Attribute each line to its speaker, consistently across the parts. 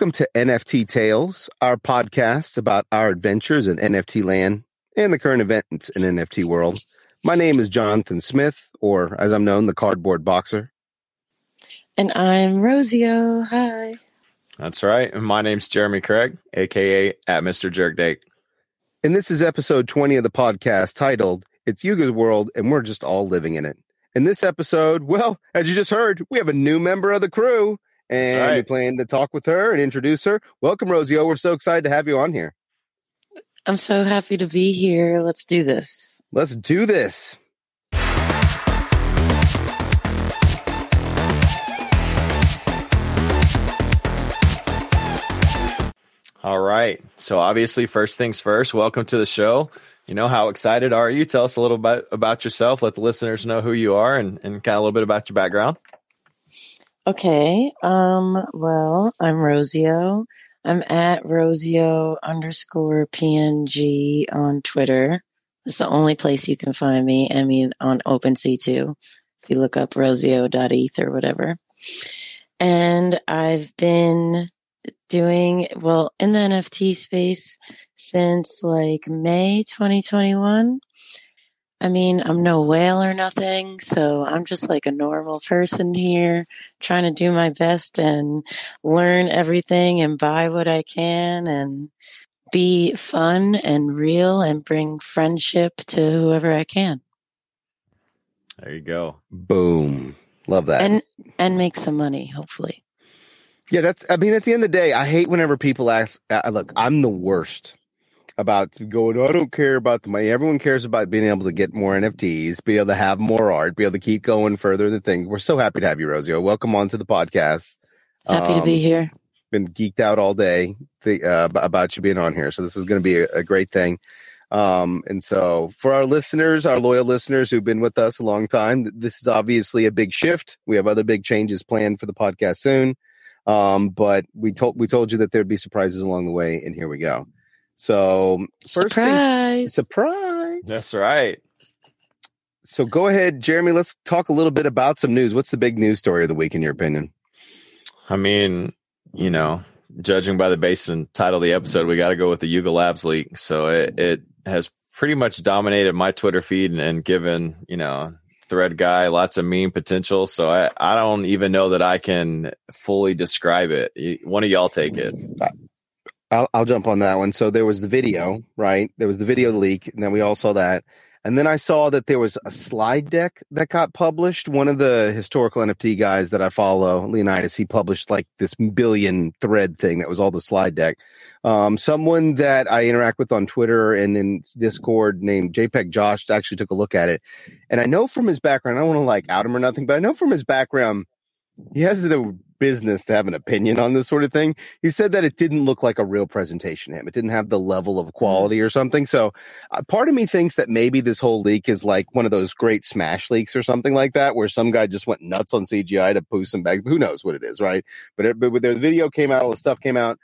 Speaker 1: Welcome to NFT Tales, our podcast about our adventures in NFT land and the current events in NFT world. My name is Jonathan Smith, or as I'm known, the Cardboard Boxer.
Speaker 2: And I'm Rosio. Hi.
Speaker 3: That's right. And my name's Jeremy Craig, aka at Mr. Jerkdate.
Speaker 1: And this is episode 20 of the podcast titled It's Yuga's World and We're Just All Living in It. In this episode, well, as you just heard, we have a new member of the crew and
Speaker 3: right.
Speaker 1: we plan to talk with her and introduce her. Welcome, Rosio. We're so excited to have you on here.
Speaker 2: I'm so happy to be here. Let's do this.
Speaker 1: Let's do this.
Speaker 3: All right. So obviously, first things first, welcome to the show. You know, how excited are you? Tell us a little bit about yourself. Let the listeners know who you are and, and kind of a little bit about your background.
Speaker 2: Okay. Um, well, I'm Rosio. I'm at Rosio underscore PNG on Twitter. It's the only place you can find me. I mean, on OpenSea too. If you look up rosio.eth or whatever. And I've been doing well in the NFT space since like May 2021. I mean, I'm no whale or nothing, so I'm just like a normal person here trying to do my best and learn everything and buy what I can and be fun and real and bring friendship to whoever I can
Speaker 3: There you go.
Speaker 1: Boom. Love that.
Speaker 2: and and make some money, hopefully.
Speaker 1: Yeah, that's. I mean, at the end of the day, I hate whenever people ask. Uh, look, I'm the worst about going. I don't care about the money. Everyone cares about being able to get more NFTs, be able to have more art, be able to keep going further in the thing. We're so happy to have you, Rosio. Welcome on to the podcast.
Speaker 2: Happy to be
Speaker 1: Um,
Speaker 2: here.
Speaker 1: Been geeked out all day the, uh, about you being on here, so this is going to be a, a great thing. Um, and so for our listeners, our loyal listeners who've been with us a long time, this is obviously a big shift. We have other big changes planned for the podcast soon. Um, but we told we told you that there'd be surprises along the way, and here we go. So first thing,
Speaker 2: Surprise.
Speaker 1: surprise.
Speaker 3: That's right.
Speaker 1: So go ahead, Jeremy. Let's talk a little bit about some news. What's the big news story of the week, in your opinion?
Speaker 3: I mean, you know, judging by the base and title of the episode, we got to go with the Yuga Labs leak. So it, it has pretty much dominated my Twitter feed and, and given, you know, thread guy lots of meme potential. So I, I don't even know that I can fully describe it. One of y'all take it.
Speaker 1: I'll, I'll jump on that one. So there was the video, right? There was the video leak, and then we all saw that. And then I saw that there was a slide deck that got published. One of the historical NFT guys that I follow, Leonidas, he published like this billion thread thing that was all the slide deck. Um, someone that I interact with on Twitter and in Discord named JPEG Josh actually took a look at it. And I know from his background, I don't want to like out him or nothing, but I know from his background, he has no business to have an opinion on this sort of thing he said that it didn't look like a real presentation to him. It didn't have the level of quality or something. So, uh, part of me thinks that maybe this whole leak is like one of those great smash leaks or something like that, where some guy just went nuts on CGI to boost some back. Who knows what it is, right? But, it, but the video came out, all the stuff came out.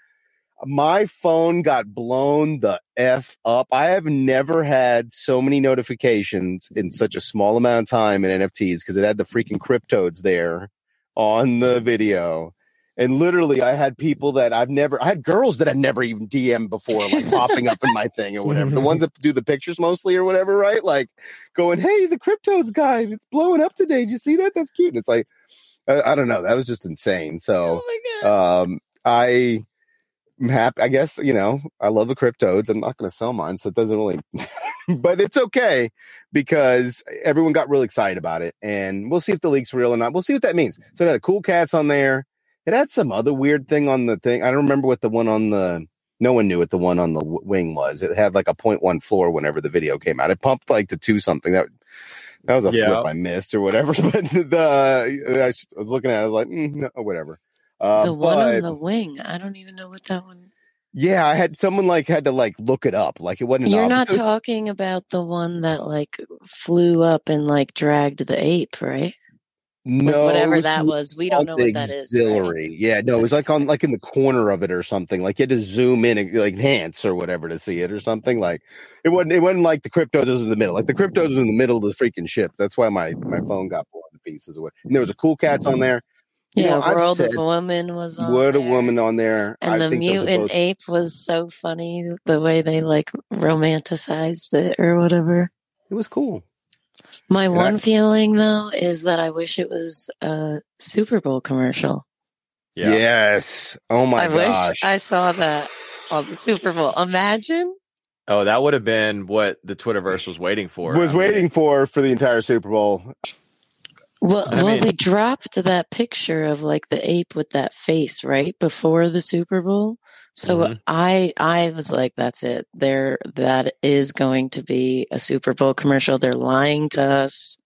Speaker 1: My phone got blown the f up. I have never had so many notifications in such a small amount of time in NFTs because it had the freaking Cryptoadz there on the video. And literally, I had people that I've never, I had girls that I'd never even DM'd before, like popping up in my thing or whatever. The ones that do the pictures mostly or whatever, right? Like going, hey, the Cryptoadz guy, it's blowing up today. Did you see that? That's cute. And it's like, I, I don't know. That was just insane. So,
Speaker 2: oh
Speaker 1: um, I am happy. I guess you know I love the Cryptoadz. I'm not going to sell mine, so it doesn't really. but it's okay because everyone got really excited about it, and we'll see if the leak's real or not. We'll see what that means. So it had cool cats on there. It had some other weird thing on the thing. I don't remember what the one on the. No one knew what the one on the wing was. It had like a 0.1 floor whenever the video came out. It pumped like to two something. That that was a
Speaker 3: Yeah.
Speaker 1: flip I missed or whatever. But the I was looking at, it, I was like, mm, no, whatever. Uh,
Speaker 2: the one
Speaker 1: but-
Speaker 2: on the wing. I don't even know what that one.
Speaker 1: Yeah, I had someone like had to like look it up. Like it wasn't. an
Speaker 2: You're
Speaker 1: ob-
Speaker 2: not
Speaker 1: so
Speaker 2: talking about the one that like flew up and like dragged the ape, right?
Speaker 1: No, it
Speaker 2: Whatever
Speaker 1: was
Speaker 2: that was. We don't know what that is. right?
Speaker 1: Auxiliary. Yeah, no, it was like on like in the corner of it or something. Like you had to zoom in and like enhance or whatever to see it or something. Like it wasn't. It wasn't like the cryptos was in the middle. Like the cryptos was in the middle of the freaking ship. That's why my my phone got blown to pieces. Or. And there was a cool cats on there. You
Speaker 2: Yeah,
Speaker 1: know, I've
Speaker 2: World
Speaker 1: said
Speaker 2: of Woman was on
Speaker 1: Word a
Speaker 2: there.
Speaker 1: Woman on there.
Speaker 2: And
Speaker 1: I
Speaker 2: the
Speaker 1: think
Speaker 2: mutant
Speaker 1: both-
Speaker 2: ape was so funny the way they like romanticized it or whatever.
Speaker 1: It was cool.
Speaker 2: My
Speaker 1: And
Speaker 2: one
Speaker 1: I-
Speaker 2: feeling though is that I wish it was a Super Bowl commercial.
Speaker 3: Yeah.
Speaker 1: Yes. Oh my
Speaker 2: I
Speaker 1: gosh.
Speaker 2: wish I saw that on the Super Bowl. Imagine.
Speaker 3: Oh, that would have been what the Twitterverse was waiting for.
Speaker 1: was
Speaker 3: I mean,
Speaker 1: waiting for for the entire Super Bowl.
Speaker 2: Well,
Speaker 3: I
Speaker 2: well,
Speaker 3: mean-
Speaker 2: they dropped that picture of like the ape with that face right before the Super Bowl. So
Speaker 3: Mhm.
Speaker 2: I, I was like, that's it. There, that is going to be a Super Bowl commercial. They're lying to us.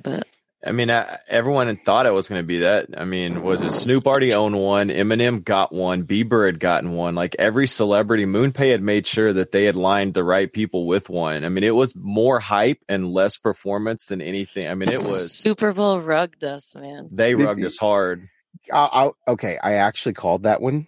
Speaker 2: But
Speaker 3: I mean, I, everyone had thought it was going to be that. I mean, was it Snoop already owned one? Eminem got one. Bieber had gotten one. Like every celebrity, MoonPay had made sure that they had lined the right people with one. I mean, it was more hype and less performance than anything. I mean, it was
Speaker 2: Super Bowl rugged us, man.
Speaker 3: they
Speaker 1: The-
Speaker 3: rugged us hard.
Speaker 1: I, I, okay, I actually called that one.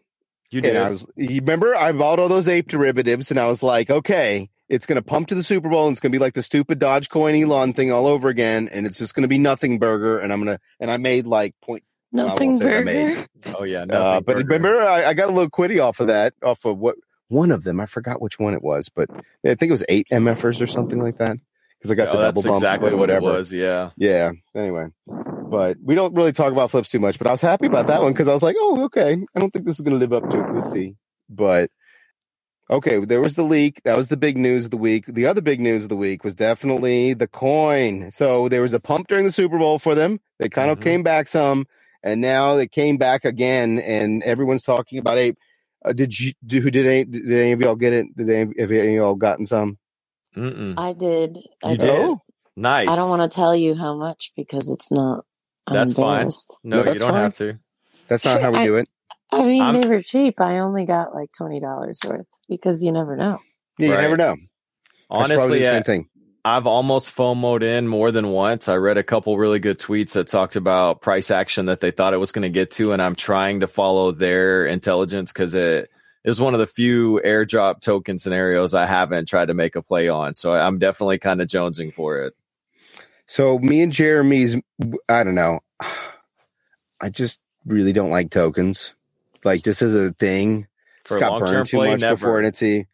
Speaker 3: You
Speaker 1: And
Speaker 3: did.
Speaker 1: I was, you remember, I bought all those ape derivatives, and I was like, okay, it's going to pump to the Super Bowl, and it's going to be like the stupid Dogecoin Elon thing all over again, and it's just going to be nothing burger, and I'm gonna, and I made like point.
Speaker 2: Nothing
Speaker 1: say
Speaker 2: burger.
Speaker 1: made.
Speaker 3: oh yeah,
Speaker 1: Uh, but
Speaker 3: burger.
Speaker 1: remember, I, I got a little quitty off of that, off of what one of them. I forgot which one it was, but I think it was eight MFers or something like that. Because I got
Speaker 3: Oh,
Speaker 1: the
Speaker 3: that's
Speaker 1: double bump
Speaker 3: exactly
Speaker 1: or
Speaker 3: what it
Speaker 1: whatever.
Speaker 3: was. Yeah.
Speaker 1: Yeah. Anyway, but we don't really talk about flips too much. But I was happy about that one because I was like, oh, okay. I don't think this is going to live up to it. We'll see. But okay, there was the leak. That was the big news of the week. The other big news of the week was definitely the coin. So there was a pump during the Super Bowl for them. They kind of
Speaker 3: Mhm.
Speaker 1: came back some, and now they came back again, and everyone's talking about ape. Uh, did you? Do, who did any? Did any of y'all get it? Did any, have any of y'all gotten some?
Speaker 3: Mm-mm.
Speaker 2: I did. I
Speaker 3: You
Speaker 2: did.
Speaker 3: did?
Speaker 1: Oh,
Speaker 3: Nice.
Speaker 2: I don't want to tell you how much because it's not. I'm
Speaker 3: That's fine.
Speaker 2: embarrassed.
Speaker 3: No,
Speaker 1: No,
Speaker 3: you
Speaker 1: that's
Speaker 3: don't
Speaker 1: fine.
Speaker 3: have to.
Speaker 1: that's not how we
Speaker 2: I-
Speaker 1: do it.
Speaker 2: I mean,
Speaker 3: I'm-
Speaker 2: they were cheap. I only got like twenty dollars worth because you never know.
Speaker 1: Yeah, you
Speaker 3: Right.
Speaker 1: never know. I should probably do
Speaker 3: Honestly,
Speaker 1: the
Speaker 3: I-
Speaker 1: same thing.
Speaker 3: I've almost FOMOed in more than once. I read a couple really good tweets that talked about price action that they thought it was going to get to, and I'm trying to follow their intelligence because it is one of the few airdrop token scenarios I haven't tried to make a play on. So I'm definitely kind of jonesing for it.
Speaker 1: So me and Jeremy's, I don't know. I just really don't like tokens. Like this is a thing.
Speaker 3: For
Speaker 1: Just
Speaker 3: a
Speaker 1: got burned too
Speaker 3: play,
Speaker 1: much before
Speaker 3: never.
Speaker 1: Entity.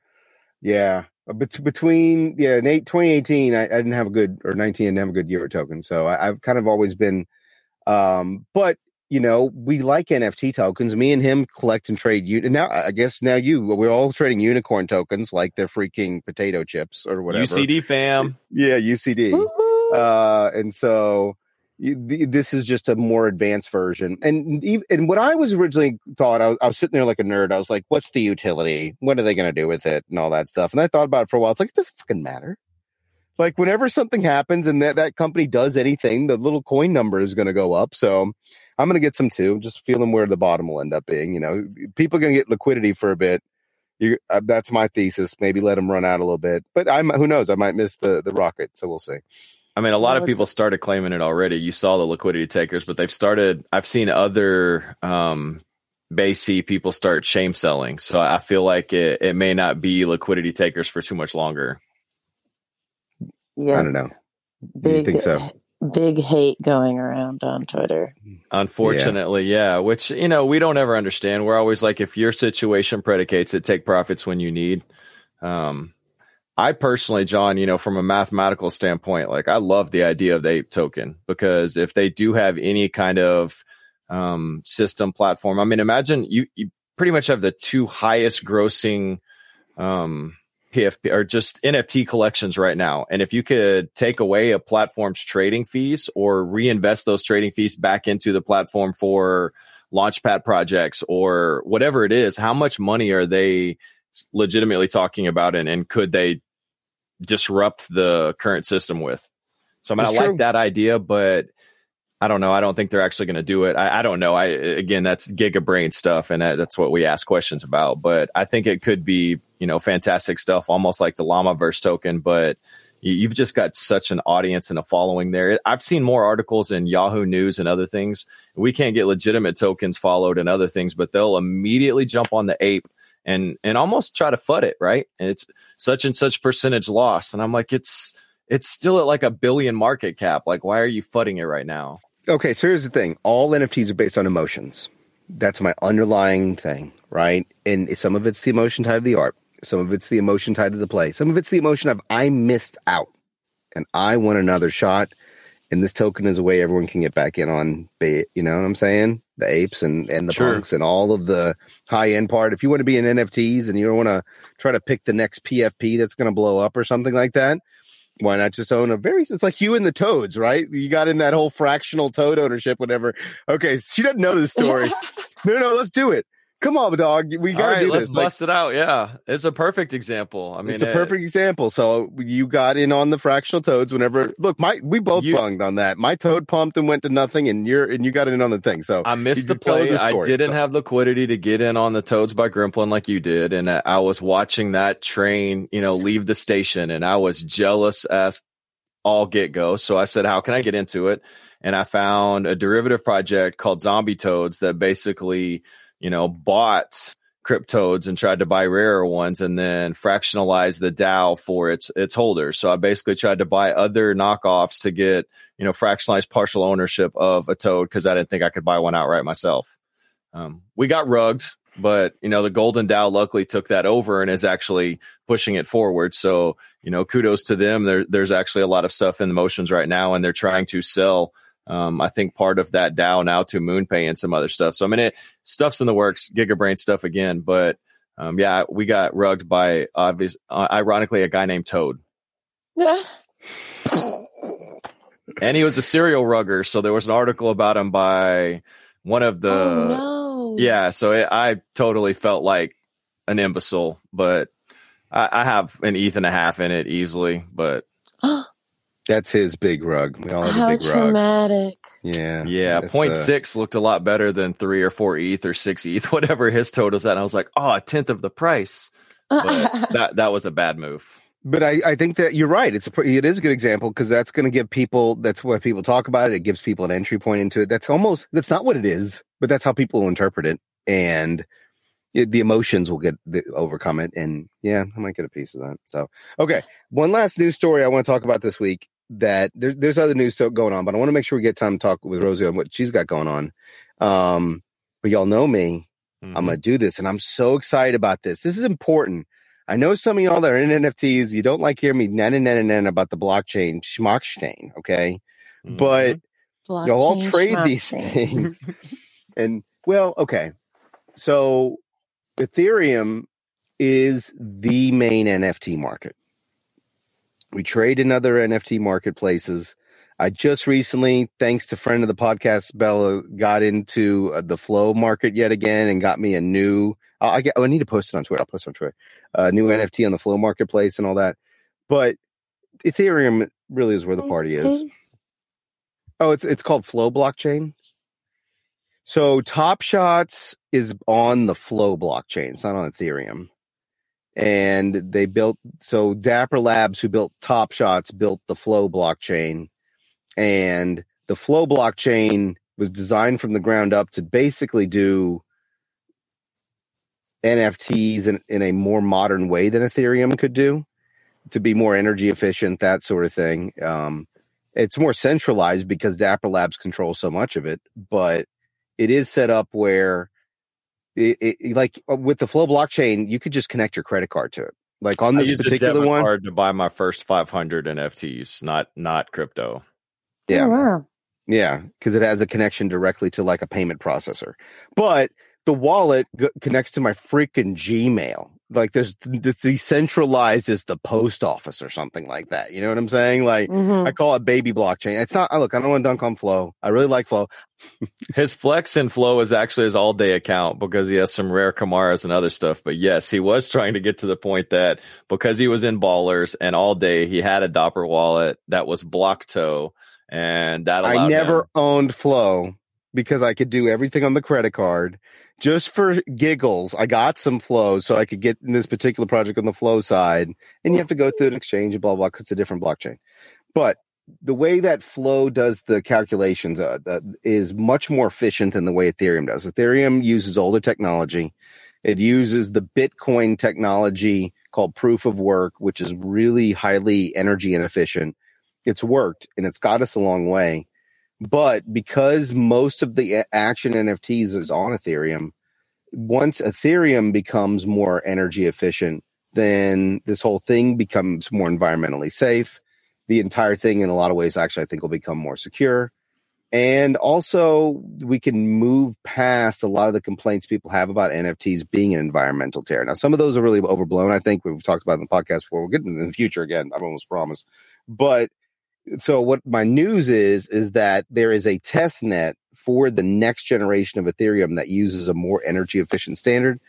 Speaker 1: Yeah, Uh, bet- between yeah, in eight, 2018, I, I didn't have a good or 19, I didn't have a good year with tokens. So I, I've kind of always been, um, but you know, we like NFT tokens. Me and him collect and trade. You now, I guess now you, we're all trading unicorn tokens like they're freaking potato chips or whatever.
Speaker 3: UCD fam.
Speaker 1: Yeah, UCD
Speaker 2: Woo-hoo.
Speaker 1: uh, and so you- th- this is just a more advanced version. And and what I was originally thought, I was, I was sitting there like a nerd. I was like, "What's the utility? What are they going to do with it?" And all that stuff. And I thought about it for a while. It's like it doesn't fucking matter. Like whenever something happens and that that company does anything, the little coin number is going to go up. So I'm going to get some too. Just feeling where the bottom will end up being. You know, people going to get liquidity for a bit. Uh, that's my thesis. Maybe let them run out a little bit, but I'm who knows? I might miss the the rocket. So we'll see.
Speaker 3: I mean, a lot
Speaker 2: Well,
Speaker 3: of people started claiming it already. You saw the liquidity takers, but they've started. I've seen other um, BAYC people start shame selling. So I feel like it, it may not be liquidity takers for too much longer.
Speaker 2: Yes.
Speaker 1: I don't know.
Speaker 2: Big,
Speaker 1: you think so?
Speaker 2: Big hate going around on Twitter.
Speaker 3: Unfortunately, yeah. Which you know we don't ever understand. We're always like, if your situation predicates it, take profits when you need. Um, I personally, John, you know, from a mathematical standpoint, like I love the idea of the ape token because if they do have any kind of um, system platform, I mean, imagine you you pretty much have the two highest grossing um, PFP or just NFT collections right now. And if you could take away a platform's trading fees or reinvest those trading fees back into the platform for launchpad projects or whatever it is, how much money are they legitimately talking about and, and could they disrupt the current system with? So I mean,
Speaker 1: That's
Speaker 3: I like
Speaker 1: true.
Speaker 3: that idea, but I don't know. I don't think they're actually going to do it. I, I don't know. I again, that's giga brain stuff, and that, that's what we ask questions about. But I think it could be, you know, fantastic stuff, almost like the Llamaverse token. But you, you've just got such an audience and a following there. I've seen more articles in Yahoo News and other things. We can't get legitimate tokens followed and other things, but they'll immediately jump on the ape and and almost try to fud it. Right? It's such and such percentage loss, and I'm like, it's it's still at like a billion market cap. Like, why are you fudding it right now?
Speaker 1: Okay, so here's the thing: all NFTs are based on emotions. That's my underlying thing, right? And some of it's the emotion tied to the art, some of it's the emotion tied to the play, some of it's the emotion of I missed out, and I want another shot. And this token is a way everyone can get back in on, you know what I'm saying? The apes and and the
Speaker 3: Sure.
Speaker 1: punks and all of the high end part. If you want to be in NFTs and you don't want to try to pick the next PFP that's going to blow up or something like that, why not just own a very it's like you and the toads right you got in that whole fractional toad ownership whatever okay she doesn't know the story no no let's do it come on dog we gotta
Speaker 3: right,
Speaker 1: do
Speaker 3: let's
Speaker 1: this Like,
Speaker 3: bust it out. Yeah, it's a perfect example. I mean,
Speaker 1: it's a
Speaker 3: it-
Speaker 1: perfect example so you got in on the fractional toads whenever look my we both
Speaker 3: You-
Speaker 1: bunged on that my toad pumped and went to nothing and you're and you got in on the thing so
Speaker 3: I missed the play.
Speaker 1: the
Speaker 3: I didn't have liquidity to get in on the Toads by Gremplin like you did, and I was watching that train, you know, leave the station, and I was jealous as all get go. So I said, "How can I get into it?" And I found a derivative project called Zombie Toads that basically, you know, bought Cryptoadz and tried to buy rarer ones and then fractionalize the DAO for its its holders. So I basically tried to buy other knockoffs to get, you know, fractionalized partial ownership of a toad because I didn't think I could buy one outright myself. Um, we got rugged, but you know, the Golden Dow luckily took that over and is actually pushing it forward. So, you know, kudos to them. There, there's actually a lot of stuff in the motions right now, and they're trying to sell. Um, I think part of that DAO now to MoonPay and some other stuff. So I mean, it stuff's in the works, Gigabrain stuff again. But um, yeah, we got rugged by obvious, uh, ironically, a guy named Toad, and he was a serial rugger. So there was an article about him by one of the
Speaker 2: oh no.
Speaker 3: yeah. So it, I totally felt like an imbecile, but I, I have an ETH and a half in it easily. But
Speaker 1: that's his big rug we all have
Speaker 2: How
Speaker 1: a big rug
Speaker 2: traumatic.
Speaker 1: yeah
Speaker 3: yeah,
Speaker 1: That's,
Speaker 3: point
Speaker 1: uh,
Speaker 3: six looked a lot better than three or four ETH or six ETH, whatever his totals at. And I was like, oh, a tenth of the price. But that that was a bad move.
Speaker 1: But I, I think that you're right. It's a it is a good example because that's going to give people. That's why people talk about it. It gives people an entry point into it. That's almost that's not what it is, but that's how people will interpret it, and it, the emotions will get the, overcome it. And yeah, I might get a piece of that. So okay, one last news story I want to talk about this week. That there, there's other news so- going on, but I want to make sure we get time to talk with Rosie on what she's got going on. Um, but y'all know me.
Speaker 3: Mm-hmm.
Speaker 1: I'm gonna do this, and I'm so excited about this. This is important. I know some of y'all that are in NFTs, you don't like hear me nan and nan and nan about the blockchain schmockchain, okay?
Speaker 3: Mhm.
Speaker 1: But y'all all trade these things, and well, okay. So Ethereum is the main NFT market. We trade in other NFT marketplaces. I just recently, thanks to friend of the podcast, Bella, got into uh, the flow market yet again and got me a new. I I get. Oh, I need to post it on Twitter. I'll post it on Twitter. Uh, new NFT on the flow marketplace and all that. But Ethereum really is where the party is. Oh, it's it's called Flow blockchain. So Top Shots is on the Flow blockchain. It's not on Ethereum. And they built so Dapper Labs, who built Top Shots, built the Flow blockchain. And the Flow blockchain was designed from the ground up to basically do NFTs in, in a more modern way than Ethereum could do, to be more energy efficient, that sort of thing. Um, it's more centralized because Dapper Labs controls so much of it, but it is set up where it, it like uh, with the Flow blockchain, you could just connect your credit card to it. Like on
Speaker 3: I
Speaker 1: this
Speaker 3: a
Speaker 1: particular
Speaker 3: debit
Speaker 1: one,
Speaker 3: card to buy my first 500 NFTs, not not crypto.
Speaker 1: yeah,
Speaker 2: Oh, wow.
Speaker 1: yeah, because it has a connection directly to like a payment processor. But the wallet g- connects to my freaking Gmail. Like there's it's decentralized as the post office or something like that. You know what I'm saying? Like
Speaker 2: Mhm.
Speaker 1: I call it baby blockchain. It's not. I Look, I don't want to dunk on Flow. I really like Flow.
Speaker 3: His flex and flow is actually his all day account because he has some rare Kamaras and other stuff. But yes, he was trying to get to the point that because he was in ballers and all day he had a Dapper wallet that was Blocto and that allowed
Speaker 1: I never
Speaker 3: him-
Speaker 1: owned Flow because I could do everything on the credit card. Just for giggles, I got some Flow so I could get in this particular project on the Flow side. And you have to go through an exchange and blah, blah, because it's a different blockchain. But the way that Flow does the calculations uh, uh, is much more efficient than the way Ethereum does. Ethereum uses older technology. It uses the Bitcoin technology called proof of work, which is really highly energy inefficient. It's worked and it's got us a long way But because most of the action NFTs is on Ethereum, once Ethereum becomes more energy efficient, then this whole thing becomes more environmentally safe. The entire thing, in a lot of ways, actually, I think will become more secure. And also, we can move past a lot of the complaints people have about NFTs being an environmental terror. Now, some of those are really overblown. I think we've talked about in the podcast before. We'll get into in the future again. I almost promise. But so what my news is is that there is a test net for the next generation of Ethereum that uses a more energy efficient standard.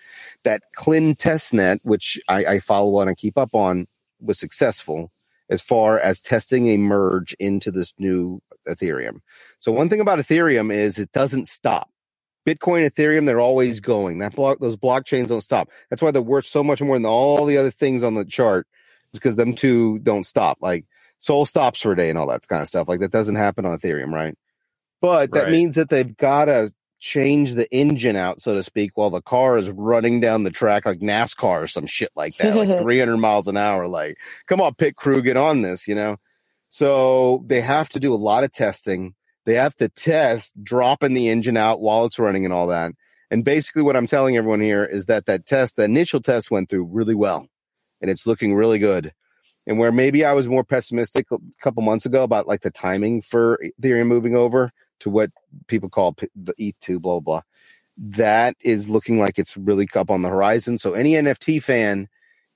Speaker 1: That Kiln test net, which I, I follow on and keep up on, was successful as far as testing a merge into this new Ethereum. So one thing about Ethereum is it doesn't stop. Bitcoin, Ethereum, they're always going. That block, those blockchains don't stop. That's why they're worth so much more than all the other things on the chart. Is because them two don't stop. Like Sol stops for a day and all that kind of stuff. Like that doesn't happen on Ethereum, right? But that
Speaker 3: Right.
Speaker 1: means that they've got to change the engine out, so to speak, while the car is running down the track like NASCAR or some shit like that, like 300 miles an hour. Like, come on, pit crew, get on this, you know? So they have to do a lot of testing. They have to test dropping the engine out while it's running and all that. And basically, what I'm telling everyone here is that that test, the initial test went through really well and it's looking really good. And where maybe I was more pessimistic a couple months ago about like the timing for Ethereum moving over to what people call the ETH2, blah, blah, that is looking like it's really up on the horizon. So any NFT fan,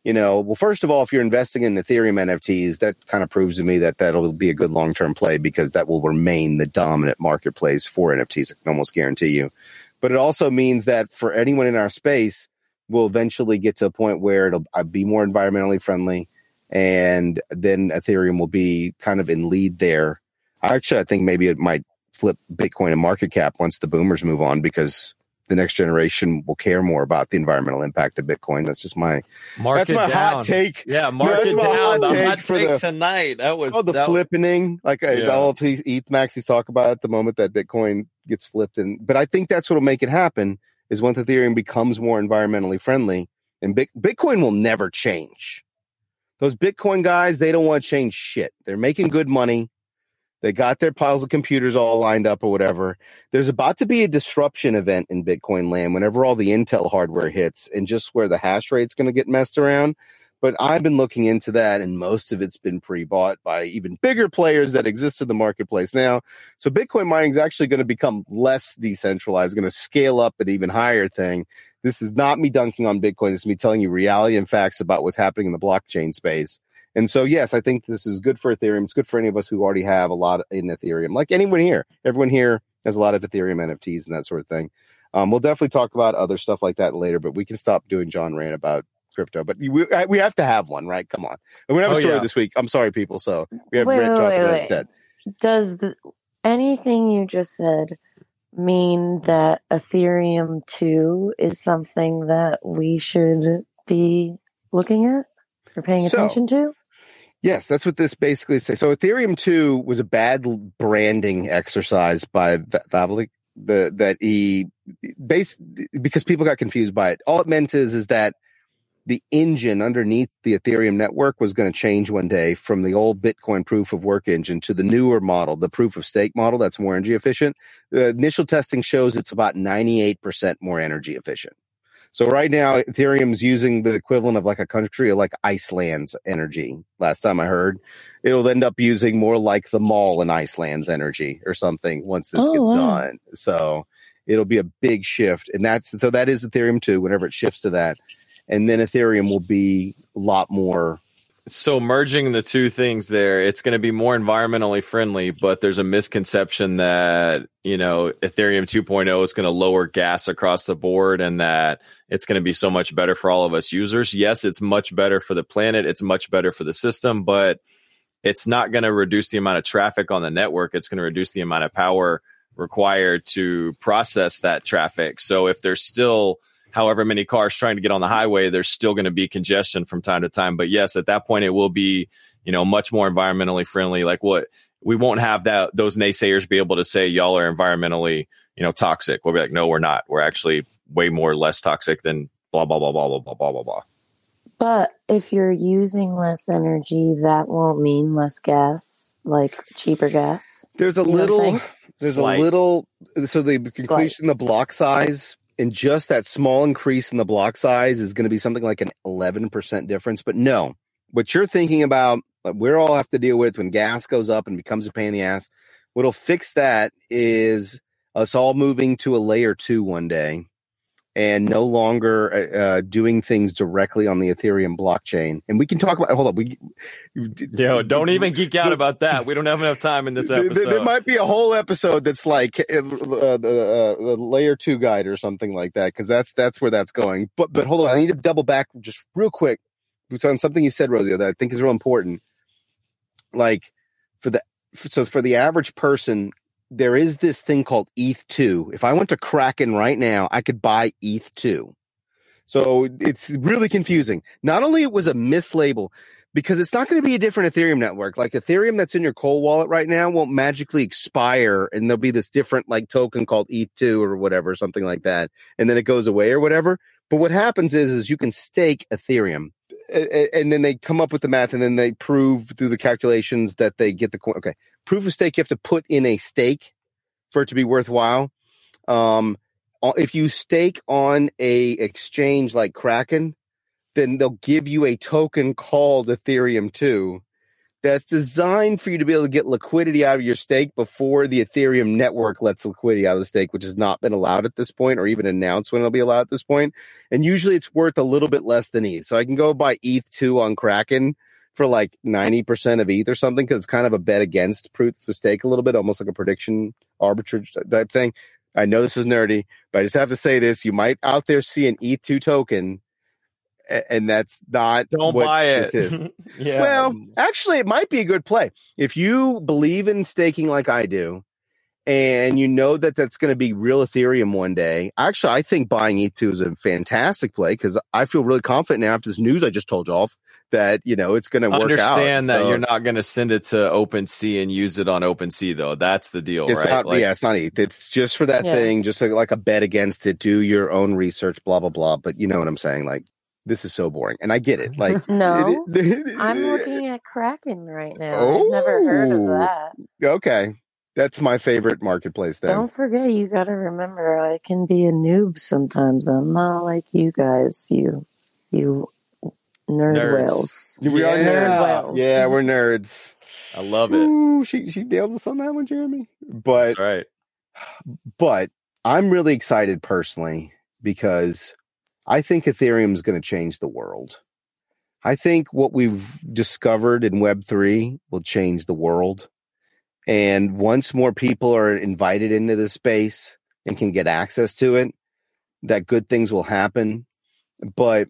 Speaker 1: you know, well, first of all, if you're investing in Ethereum NFTs, that kind of proves to me that that'll be a good long term play because that will remain the dominant marketplace for NFTs. I can almost guarantee you. But it also means that for anyone in our space, we'll eventually get to a point where it'll uh, be more environmentally friendly, and then Ethereum will be kind of in lead there. Actually, I think maybe it might flip Bitcoin and market cap once the boomers move on because the next generation will care more about the environmental impact of Bitcoin. That's just my
Speaker 3: Mark
Speaker 1: that's my
Speaker 3: down.
Speaker 1: hot take.
Speaker 3: Yeah, mark
Speaker 1: that's
Speaker 3: it
Speaker 1: my
Speaker 3: down.
Speaker 1: hot take
Speaker 3: hot
Speaker 1: for
Speaker 3: take
Speaker 1: the-
Speaker 3: tonight. That was
Speaker 1: Oh, the
Speaker 3: that,
Speaker 1: flippening, like
Speaker 3: Yeah.
Speaker 1: all of these ETH maxis talk about at the moment that Bitcoin gets flipped, and but I think that's what'll make it happen is once Ethereum becomes more environmentally friendly, and Bitcoin will never change. Those Bitcoin guys, they don't want to change shit. They're making good money. They got their piles of computers all lined up or whatever. There's about to be a disruption event in Bitcoin land whenever all the Intel hardware hits and just where the hash rate's going to get messed around. But I've been looking into that, and most of it's been pre-bought by even bigger players that exist in the marketplace now. So Bitcoin mining is actually going to become less decentralized, going to scale up an even higher thing. This is not me dunking on Bitcoin. This is me telling you reality and facts about what's happening in the blockchain space. And so, yes, I think this is good for Ethereum. It's good for any of us who already have a lot in Ethereum, like anyone here. Everyone here has a lot of Ethereum NFTs and that sort of thing. Um, we'll definitely talk about other stuff like that later, but we can stop doing John Rand about crypto. But we, we have to have one, right? Come on. And we have a
Speaker 3: Oh,
Speaker 1: story
Speaker 3: yeah.
Speaker 1: this week. I'm sorry, people. So we have
Speaker 2: Wait,
Speaker 1: Rant
Speaker 2: wait,
Speaker 1: John
Speaker 2: wait, wait.
Speaker 1: instead.
Speaker 2: Does the, anything you just said mean that Ethereum 2 is something that we should be looking at or paying
Speaker 1: So-
Speaker 2: attention to?
Speaker 1: Yes, that's what this basically says. So Ethereum 2 was a bad branding exercise by Va- Vitalik the that he based because people got confused by it. All it meant is is that the engine underneath the Ethereum network was going to change one day from the old Bitcoin proof of work engine to the newer model, the proof of stake model that's more energy efficient. The initial testing shows it's about 98% more energy efficient. So right now, Ethereum's using the equivalent of like a country of like Iceland's energy. Last time I heard, it'll end up using more like the mall in Iceland's energy or something once this
Speaker 2: Oh,
Speaker 1: gets
Speaker 2: wow.
Speaker 1: done. So it'll be a big shift, and that's so that is Ethereum too. Whenever it shifts to that, and then Ethereum will be a lot more.
Speaker 3: So merging the two things there, it's going to be more environmentally friendly, but there's a misconception that, you know, Ethereum 2.0 is going to lower gas across the board and that it's going to be so much better for all of us users. Yes, it's much better for the planet, it's much better for the system, but it's not going to reduce the amount of traffic on the network. It's going to reduce the amount of power required to process that traffic. So if there's still however many cars trying to get on the highway, there's still going to be congestion from time to time. But yes, at that point, it will be, you know, much more environmentally friendly. Like what we won't have that those naysayers be able to say y'all are environmentally, you know, toxic. We'll be like, no, we're not. We're actually way more less toxic than blah blah blah blah blah blah blah blah blah.
Speaker 2: But if you're using less energy, that won't mean less gas, like cheaper gas.
Speaker 1: There's a
Speaker 2: You
Speaker 1: little. there's
Speaker 3: Slight.
Speaker 1: a little so the increase in the block size and just that small increase in the block size is going to be something like an 11% difference but no. What you're thinking about what we all have to deal with when gas goes up and becomes a pain in the ass what'll fix that is us all moving to a layer two one day and no longer uh, uh, doing things directly on the ethereum blockchain and we can talk about hold on we
Speaker 3: Yo, don't even geek out about that. We don't have enough time in this episode.
Speaker 1: There, there might be a whole episode that's like uh, uh, the, uh, the layer two guide or something like that because that's that's where that's going. But but hold on, I need to double back just real quick on something you said, Rosie, that I think is real important. Like for the so for the average person, there is this thing called ETH two. If I went to Kraken right now, I could buy ETH two. So it's really confusing. Not only it was a mislabel, because it's not going to be a different Ethereum network. Like Ethereum that's in your cold wallet right now won't magically expire and there'll be this different like token called ETH2 or whatever, something like that. And then it goes away or whatever. But what happens is, is you can stake Ethereum and then they come up with the math and then they prove through the calculations that they get the coin. Okay. Proof of stake, you have to put in a stake for it to be worthwhile. Um, uh, if you stake on a exchange like Kraken, then they'll give you a token called Ethereum 2 that's designed for you to be able to get liquidity out of your stake before the Ethereum network lets liquidity out of the stake, which has not been allowed at this point or even announced when it'll be allowed at this point. And usually it's worth a little bit less than ETH. So I can go buy ETH2 on Kraken for like 90% of ETH or something because it's kind of a bet against proof of stake a little bit, almost like a prediction arbitrage type thing. I know this is nerdy, but I just have to say this. You might out there see an ETH2 token, and that's not
Speaker 3: don't
Speaker 1: what
Speaker 3: buy it.
Speaker 1: This is.
Speaker 3: yeah.
Speaker 1: Well, actually, it might be a good play if you believe in staking like I do, and you know that that's going to be real Ethereum one day. Actually, I think buying ETH2 is a fantastic play because I feel really confident now after this news I just told y'all that you know it's going to work
Speaker 3: understand
Speaker 1: out.
Speaker 3: that
Speaker 1: So
Speaker 3: you're not going to send it to OpenSea and use it on OpenSea though. That's the deal,
Speaker 1: It's
Speaker 3: right?
Speaker 1: not.
Speaker 3: Like,
Speaker 1: yeah, it's not ETH. It's just for that
Speaker 2: Yeah.
Speaker 1: thing, just like, like a bet against it. Do your own research, blah blah blah. But you know what I'm saying? Like this is so boring, and I get it. Like
Speaker 2: No, I'm looking at Kraken right now. I've never heard of
Speaker 1: Oh.
Speaker 2: that.
Speaker 1: Okay, that's my favorite marketplace. Then
Speaker 2: Don't forget, you got to remember, I can be a noob sometimes. I'm not like you guys, you, you nerd
Speaker 3: Nerds.
Speaker 2: whales.
Speaker 1: we are
Speaker 2: Nerd
Speaker 1: nerds.
Speaker 2: whales.
Speaker 1: Yeah, we're nerds.
Speaker 3: I love it.
Speaker 1: Ooh, she she nailed us on that one, Jeremy. But
Speaker 3: That's right.
Speaker 1: but I'm really excited personally because I think Ethereum is going to change the world. I think what we've discovered in Web3 will change the world. And once more people are invited into this space and can get access to it, that good things will happen. But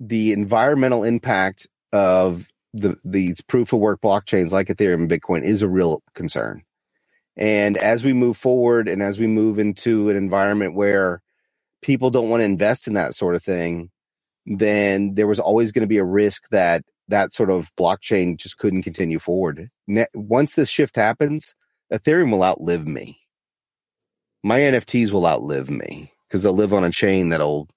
Speaker 1: the environmental impact of the these proof of work blockchains like Ethereum and Bitcoin is a real concern. And as we move forward and as we move into an environment where people don't want to invest in that sort of thing, then there was always going to be a risk that that sort of blockchain just couldn't continue forward. Ne- once this shift happens, Ethereum will outlive me. My NFTs will outlive me because they'll live on a chain that'll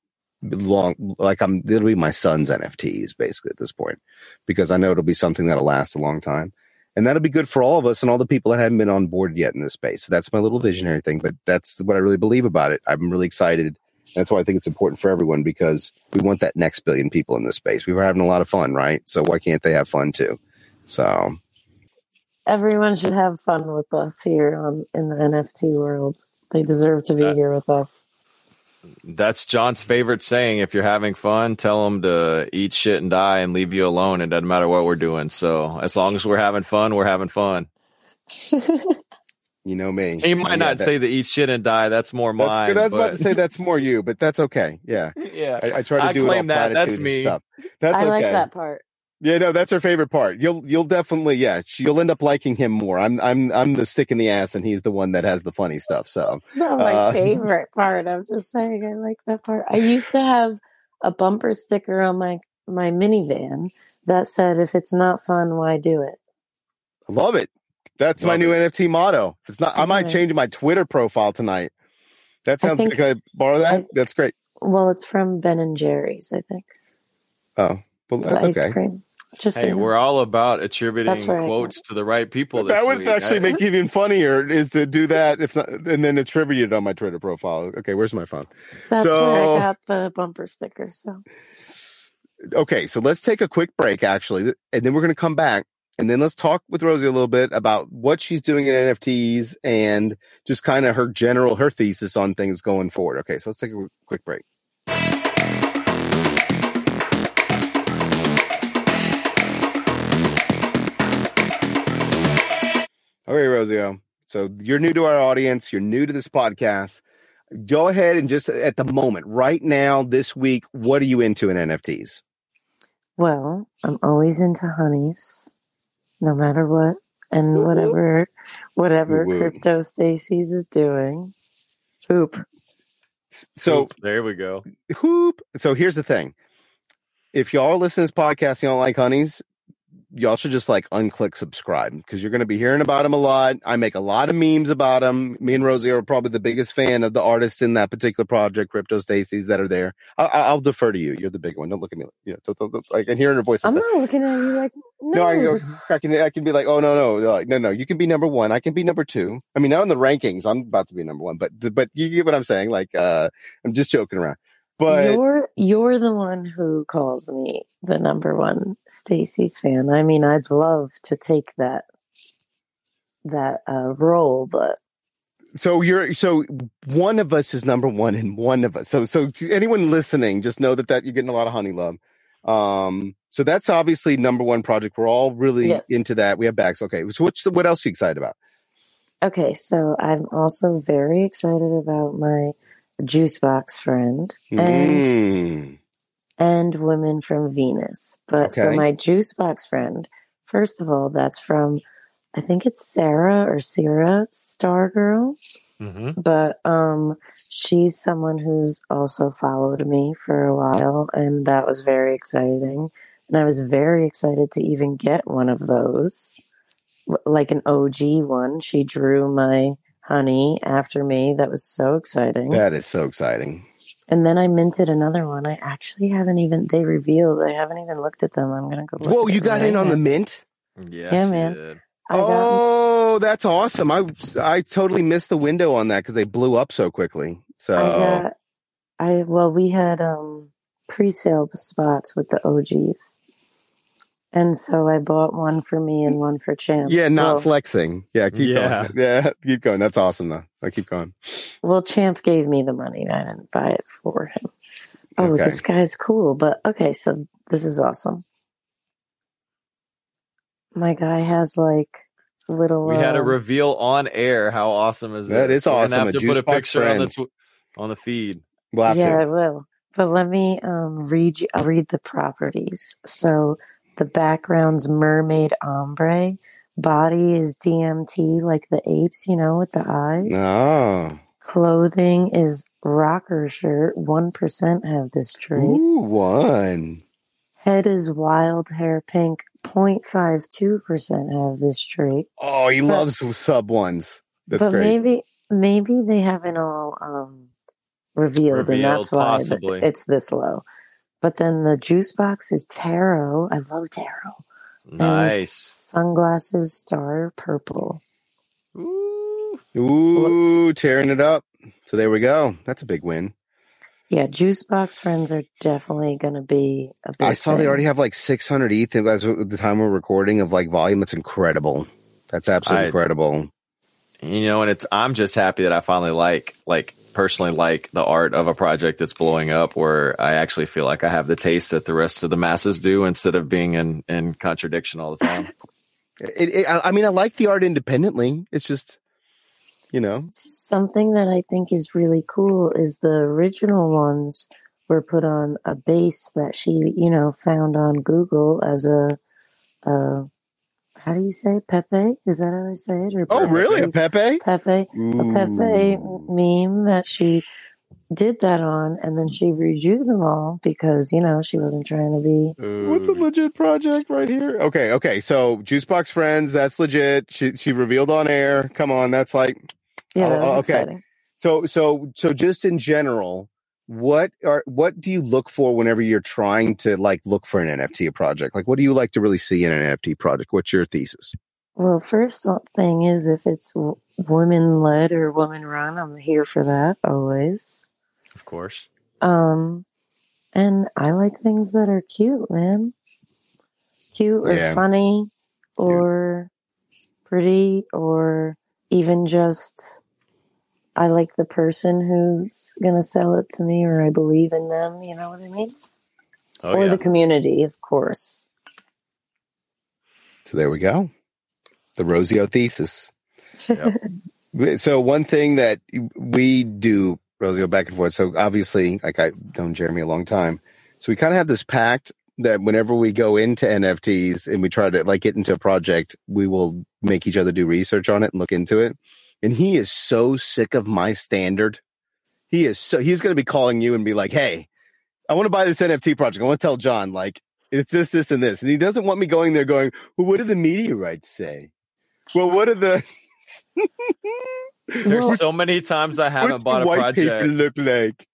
Speaker 1: long like I'm it'll be my son's NFTs basically at this point because I know it'll be something that'll last a long time. And that'll be good for all of us and all the people that haven't been on board yet in this space. So that's my little visionary thing, but that's what I really believe about it. I'm really excited. That's why I think it's important for everyone because we want that next billion people in this space. We were having a lot of fun, right? So why can't they have fun too? So
Speaker 2: Everyone should have fun with us here on in the NFT world. They deserve to be
Speaker 3: Uh,
Speaker 2: here with us.
Speaker 3: That's John's favorite saying. If you're having fun, tell them to eat shit and die and leave you alone. It doesn't matter what we're doing. So as long as we're having fun, we're having fun.
Speaker 1: you know me.
Speaker 3: He might
Speaker 1: Yeah,
Speaker 3: not
Speaker 1: that-
Speaker 3: say the eat shit and die. That's more
Speaker 1: that's
Speaker 3: mine.
Speaker 1: good. I was about to say that's more you, but that's okay. Yeah.
Speaker 3: yeah.
Speaker 1: I, I try to
Speaker 3: I
Speaker 1: do
Speaker 3: claim
Speaker 1: it all
Speaker 3: that. That's me.
Speaker 1: Stuff. That's
Speaker 2: I
Speaker 1: okay.
Speaker 2: like that part.
Speaker 1: Yeah, no, that's her favorite part. You'll you'll definitely yeah, you'll end up liking him more. I'm I'm I'm the stick in the ass, and he's the one that has the funny stuff. So
Speaker 2: It's not my
Speaker 1: Uh,
Speaker 2: favorite part. I'm just saying I like that part. I used to have a bumper sticker on my my minivan that said, "If it's not fun, why do it?"
Speaker 1: I love it. That's my
Speaker 3: Love
Speaker 1: new NFT motto. If it's not, I might
Speaker 2: Okay.
Speaker 1: change my Twitter profile tonight. That
Speaker 2: I
Speaker 1: sounds
Speaker 2: think-
Speaker 1: good. Can I borrow that?
Speaker 2: I-
Speaker 1: that's great.
Speaker 2: Well, it's from Ben and Jerry's, I think.
Speaker 1: Oh, well,
Speaker 2: The
Speaker 1: that's
Speaker 2: ice
Speaker 1: okay.
Speaker 2: cream. Just so
Speaker 3: Hey,
Speaker 2: you know.
Speaker 3: we're all about attributing quotes to the right people. This
Speaker 1: that would
Speaker 3: week.
Speaker 1: actually make it even funnier is to do that if not, and then attribute it on my Twitter profile. Okay, where's my phone?
Speaker 2: That's where I got the bumper sticker. So
Speaker 1: Okay, so let's take a quick break actually, and then we're going to come back and then let's talk with Rosie a little bit about what she's doing in NFTs and just kind of her general her thesis on things going forward. Okay, so let's take a quick break. Okay, Rosio. So you're new to our audience. You're new to this podcast. Go ahead and just at the moment, right now, this week, what are you into in NFTs?
Speaker 2: well, I'm always into honeys, no matter what, and
Speaker 1: Woo-woo.
Speaker 2: whatever whatever
Speaker 1: Woo-woo.
Speaker 2: crypto Stacy's is doing. Hoop.
Speaker 1: So
Speaker 3: Oop, there we go.
Speaker 1: hoop. So here's the thing. If y'all listen to this podcast, and y'all like honeys, y'all should just like unclick subscribe because you're going to be hearing about him a lot. I make a lot of memes about him. Me and Rosie are probably the biggest fan of the artists in that particular project, Crypto Stacy's, that are there. I, I- I'll defer to you. You're the big one. Don't look at me. You know, don't, don't, don't- I can hear in her voice.
Speaker 2: I'm
Speaker 1: that.
Speaker 2: not looking at you like no.
Speaker 1: No, I, can go, I can I can be like, oh no, no, no, like, no, no. You can be number one. I can be number two. I mean, now in the rankings, I'm about to be number one, but but you get what I'm saying. Like, uh, I'm just joking around. But
Speaker 2: you're you're the one who calls me the number one Stacy's fan. I mean, I'd love to take that that uh, role, but
Speaker 1: so you're so one of us is number one, and one of us. So so to anyone listening, just know that that you're getting a lot of honey love. Um, so that's obviously number one project. We're all really
Speaker 2: Yes.
Speaker 1: into that. We have backs. Okay, so what's the, what else are you excited about?
Speaker 2: okay. So I'm also very excited about my juice box friend and
Speaker 1: Mm.
Speaker 2: and women from Venus. But so my juice box friend, first of all, that's from I think it's Sarah or Sarah Stargirl.
Speaker 3: Mm-hmm.
Speaker 2: but um she's someone who's also followed me for a while and that was very exciting and i was very excited to even get one of those like an og one she drew my honey after me that was so exciting
Speaker 1: That is so exciting.
Speaker 2: and then i minted another one i actually haven't even they revealed i haven't even looked at them i'm gonna go look
Speaker 1: Whoa,
Speaker 2: at
Speaker 1: you got
Speaker 2: right
Speaker 1: in on the mint.
Speaker 3: Yes,
Speaker 2: Yeah, man.
Speaker 3: did.
Speaker 2: I got
Speaker 1: oh, that's awesome! I I totally missed the window on that because they blew up so quickly. So
Speaker 2: I got, I well, we had um pre-sale spots with the OGs, and so I bought one for me and one for Champ.
Speaker 1: yeah, not
Speaker 2: well,
Speaker 1: flexing. Yeah, keep
Speaker 3: Yeah.
Speaker 1: going. Yeah, keep going. That's awesome though. I keep going.
Speaker 2: well, Champ gave me the money. I didn't buy it for him. Oh,
Speaker 1: Okay.
Speaker 2: this guy's cool, but okay, so this is awesome. My guy has like little.
Speaker 3: We had a
Speaker 2: uh,
Speaker 3: reveal on air. How awesome is
Speaker 1: That
Speaker 3: this?
Speaker 1: is
Speaker 3: We're
Speaker 1: awesome.
Speaker 3: Have
Speaker 1: A
Speaker 3: to put a
Speaker 1: Juicebox
Speaker 3: picture on the
Speaker 1: Friends.
Speaker 3: tw- on the feed.
Speaker 1: We'll
Speaker 2: yeah,
Speaker 1: to.
Speaker 2: I will. But let me um, read you. I'll read the properties. So the background's mermaid ombre. Body is DMT, like the apes, you know, with the eyes.
Speaker 1: Oh,
Speaker 2: Clothing is rocker shirt. One percent have this trait.
Speaker 1: ooh, one.
Speaker 2: Head is wild hair pink. 0.52 percent have this trait.
Speaker 1: Oh, he
Speaker 2: But-
Speaker 1: loves sub ones. That's
Speaker 2: but
Speaker 1: great.
Speaker 2: maybe maybe they haven't all um, revealed, and
Speaker 3: Revealed,
Speaker 2: that's why
Speaker 3: possibly.
Speaker 2: it's this low. But then the juice box is tarot. I love tarot. And
Speaker 3: Nice.
Speaker 2: sunglasses star purple.
Speaker 3: Ooh.
Speaker 1: Ooh, tearing it up. So there we go. That's a big win.
Speaker 2: Yeah, juice box friends are definitely going to be a big
Speaker 1: I saw they already have like 600 ETH as the time we're recording of like volume. That's incredible. That's absolutely
Speaker 3: I-
Speaker 1: incredible.
Speaker 3: You know, and it's I'm just happy that I finally like like personally like the art of a project that's blowing up where I actually feel like I have the taste that the rest of the masses do instead of being in in contradiction all the time.
Speaker 1: It, it, I I mean, I like the art independently. It's just, you know,
Speaker 2: Something that I think is really cool is the original ones were put on a base that she, you know, found on Google as a, uh, how do you say it? Pepe? Is that how I say it? Or
Speaker 1: oh, really? A Pepe?
Speaker 2: Pepe? A Pepe meme that she did that on, and then she redrew them all because you know she wasn't trying to be.
Speaker 1: What's a legit project right here? Okay, okay. So Juicebox Friends, that's legit. She she revealed on air. Come on, that's like
Speaker 2: Yeah,
Speaker 1: Oh,
Speaker 2: that was
Speaker 1: oh, okay.
Speaker 2: exciting.
Speaker 1: so so so just in general, what are what do you look for whenever you're trying to like look for an NFT project? Like, what do you like to really see in an NFT project? What's your thesis?
Speaker 2: Well, first thing is if it's woman led or woman run, I'm here for that always.
Speaker 3: Of course.
Speaker 2: Um, and I like things that are cute, man. Cute or yeah. funny or pretty or even just I like the person who's going to sell it to me or I believe in them. You know what I mean? Oh, or yeah. the community, of course.
Speaker 1: So there we go. The Rosio thesis. Yep. so one thing that we do, Rosio, back and forth. So obviously, like I've known Jeremy a long time. So we kind of have this pact that whenever we go into NFTs and we try to like get into a project, we will make each other do research on it and look into it. And he is so sick of my standard. He is so he's going to be calling you and be like, "Hey, I want to buy this NFT project. I want to tell John like it's this, this, and this." And he doesn't want me going there going, "Well, what do the media rights say?" Well, what are the
Speaker 3: There's so many times I haven't bought a white project.
Speaker 1: Paper look like?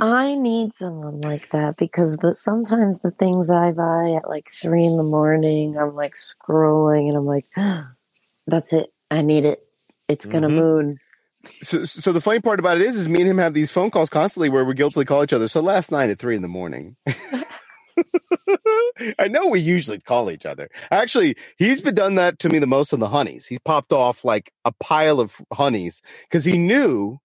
Speaker 2: I need someone like that because the, sometimes the things I buy at like three in the morning, I'm like scrolling and I'm like, oh, that's it. I need it. It's gonna mm-hmm. moon.
Speaker 1: So, so the funny part about it is, is me and him have these phone calls constantly where we guiltily call each other. So last night at three in the morning. I know we usually call each other. Actually, he's been done that to me the most on the honeys. He popped off like a pile of honeys because he knew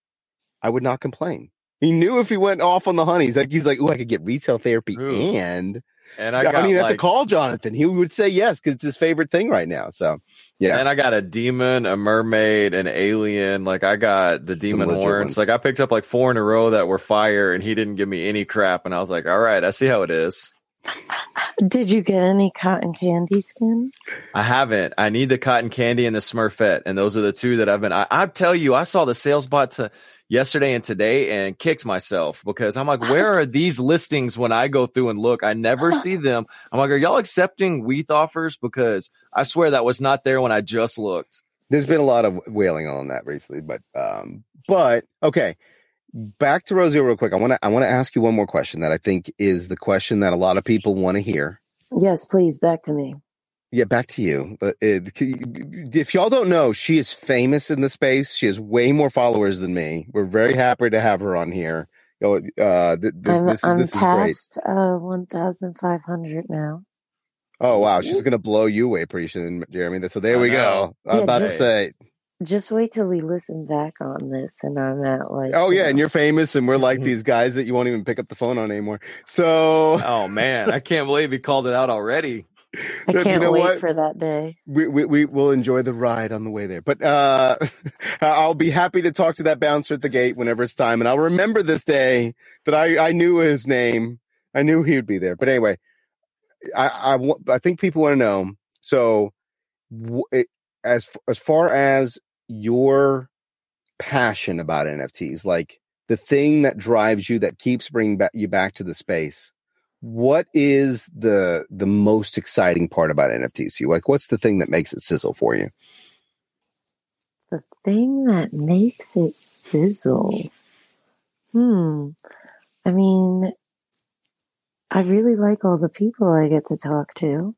Speaker 1: I would not complain. He knew if he went off on the honeys, like he's like, "Oh, I could get retail therapy Ooh. and." And I, I don't even like, have to call Jonathan. He would say yes because it's his favorite thing right now. So, yeah.
Speaker 3: And I got a demon, a mermaid, an alien. Like I got the demon horns. Ones. Like I picked up like four in a row that were fire, and he didn't give me any crap. And I was like, all right, I see how it is.
Speaker 2: Did you get any cotton candy skin?
Speaker 3: I haven't. I need the cotton candy and the Smurfette, and those are the two that I've been. I, I tell you, I saw the sales bot to yesterday and today and kicked myself because I'm like, where are these listings when I go through and look? I never see them. I'm like, are y'all accepting WETH offers? Because I swear that was not there when I just looked.
Speaker 1: There's been a lot of wailing on that recently, but um, but okay back to Rosie real quick. I want to I want to ask you one more question that I think is the question that a lot of people want to hear.
Speaker 2: Yes, please, back to me.
Speaker 1: Yeah, back to you. Uh, if y'all don't know, she is famous in the space. She has way more followers than me. We're very happy to have her on here. Uh, th- th-
Speaker 2: I'm, this, I'm this past uh, 1,500 now.
Speaker 1: Oh wow, she's gonna blow you away pretty soon, Jeremy. So there I we know. go. I was yeah, about just, to say
Speaker 2: just wait till we listen back on this and I'm at like
Speaker 1: Oh yeah, know. and you're famous and we're like these guys that you won't even pick up the phone on anymore. So
Speaker 3: Oh man, I can't believe he called it out already.
Speaker 2: I can't you know wait what? for that day.
Speaker 1: We, we we will enjoy the ride on the way there. But uh I'll be happy to talk to that bouncer at the gate whenever it's time and I'll remember this day that I I knew his name. I knew he would be there. But anyway, I I I think people want to know. So as as far as your passion about NFTs, like the thing that drives you that keeps bringing back you back to the space. What is the the most exciting part about NFTs? You like what's the thing that makes it sizzle for you?
Speaker 2: The thing that makes it sizzle. Hmm. I mean, I really like all the people I get to talk to.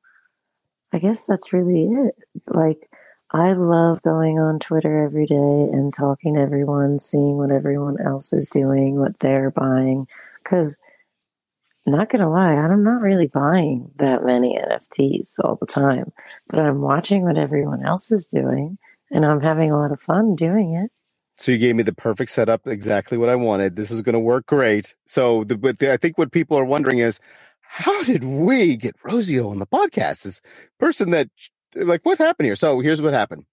Speaker 2: I guess that's really it. Like, I love going on Twitter every day and talking to everyone, seeing what everyone else is doing, what they're buying. Because, not gonna lie, I'm not really buying that many NFTs all the time, but I'm watching what everyone else is doing and I'm having a lot of fun doing it.
Speaker 1: So you gave me the perfect setup, exactly what I wanted. This is going to work great. So, the, the, I think what people are wondering is, how did we get Rosio on the podcast? This person that like what happened here? So here's what happened.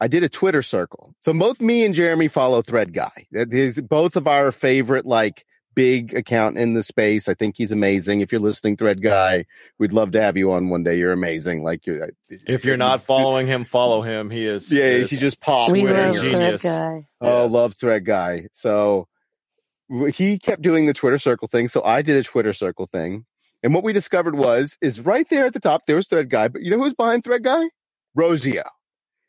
Speaker 1: I did a Twitter circle. So both me and Jeremy follow Thread Guy. That is both of our favorite like big account in the space. I think he's amazing. If you're listening, Thread Guy, we'd love to have you on one day. You're amazing. Like you uh,
Speaker 3: if you're not following him, follow him. He is
Speaker 1: yeah. he just popped.
Speaker 2: We love Thread Guy.
Speaker 1: Oh, yes. love Thread Guy. So he kept doing the Twitter circle thing. So I did a Twitter circle thing. And what we discovered was, is right there at the top, there was Thread Guy, but you know who's behind Thread Guy? Rosio.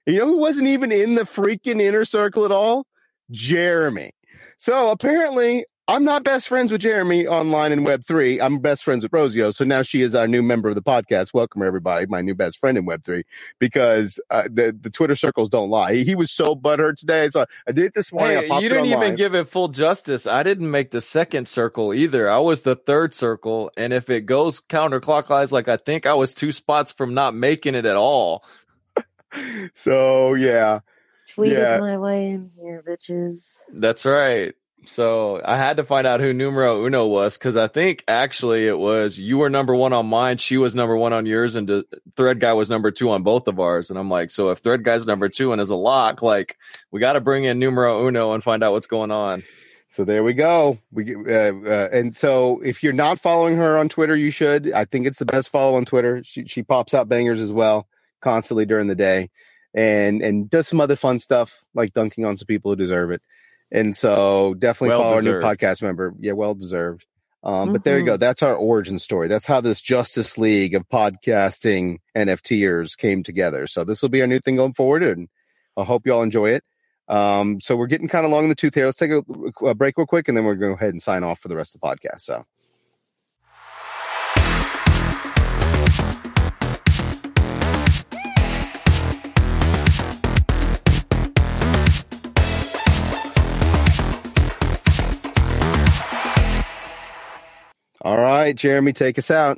Speaker 1: You know who wasn't even in the freaking inner circle at all? Jeremy. So apparently, I'm not best friends with Jeremy online in Web three. I'm best friends with Rosio. So now she is our new member of the podcast. Welcome everybody, my new best friend in Web three, because uh, the the Twitter circles don't lie. He, he was so butthurt today. So I did it this morning.
Speaker 3: Hey,
Speaker 1: popped
Speaker 3: you didn't even give it full justice. I didn't make the second circle either. I was the third circle, and if it goes counterclockwise, like I think I was two spots from not making it at all.
Speaker 1: So yeah,
Speaker 2: Tweeted
Speaker 1: Yeah.
Speaker 2: my way in here, bitches.
Speaker 3: That's right. So I had to find out who numero uno was because I think actually it was you were number one on mine, she was number one on yours, and Thread Guy was number two on both of ours. And I'm like, so if Thread Guy's number two and is a lock, like we got to bring in numero uno and find out what's going on.
Speaker 1: So there we go. We uh, uh, and so if you're not following her on Twitter, you should. I think it's the best follow on Twitter. She she pops out bangers as well constantly during the day, and and does some other fun stuff like dunking on some people who deserve it. And so definitely
Speaker 3: Well
Speaker 1: follow our new podcast member. Yeah, well deserved. Um, But there you go. That's our origin story. That's how this Justice League of podcasting NFTers came together. So this will be our new thing going forward, and I hope you all enjoy it. Um, so we're getting kind of long in the tooth here. Let's take a, a break real quick, and then we're going to go ahead and sign off for the rest of the podcast. So. All right, Jeremy, take us out.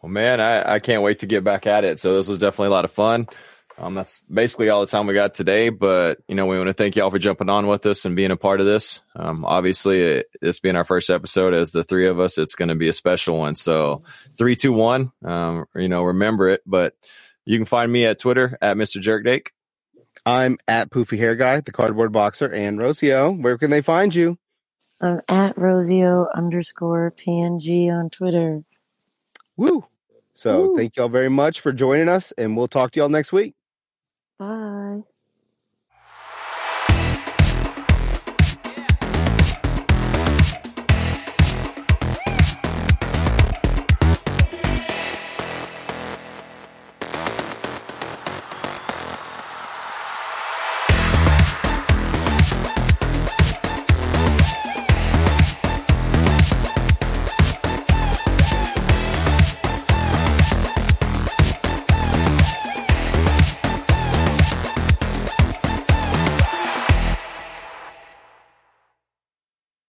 Speaker 3: Well, man, I, I can't wait to get back at it. So this was definitely a lot of fun. Um, that's basically all the time we got today. But you know, we want to thank y'all for jumping on with us and being a part of this. Um, obviously, it, this being our first episode as the three of us, it's going to be a special one. So three, two, one. Um, you know, remember it. But you can find me at Twitter at Mr. Jerkdake.
Speaker 1: I'm at Poofy Hair Guy, the cardboard boxer, and Rosio. Where can they find you?
Speaker 2: I'm at Rosio underscore PNG on Twitter.
Speaker 1: Woo! So
Speaker 2: Woo.
Speaker 1: thank y'all very much for joining us, and we'll talk to y'all next week.
Speaker 2: Bye.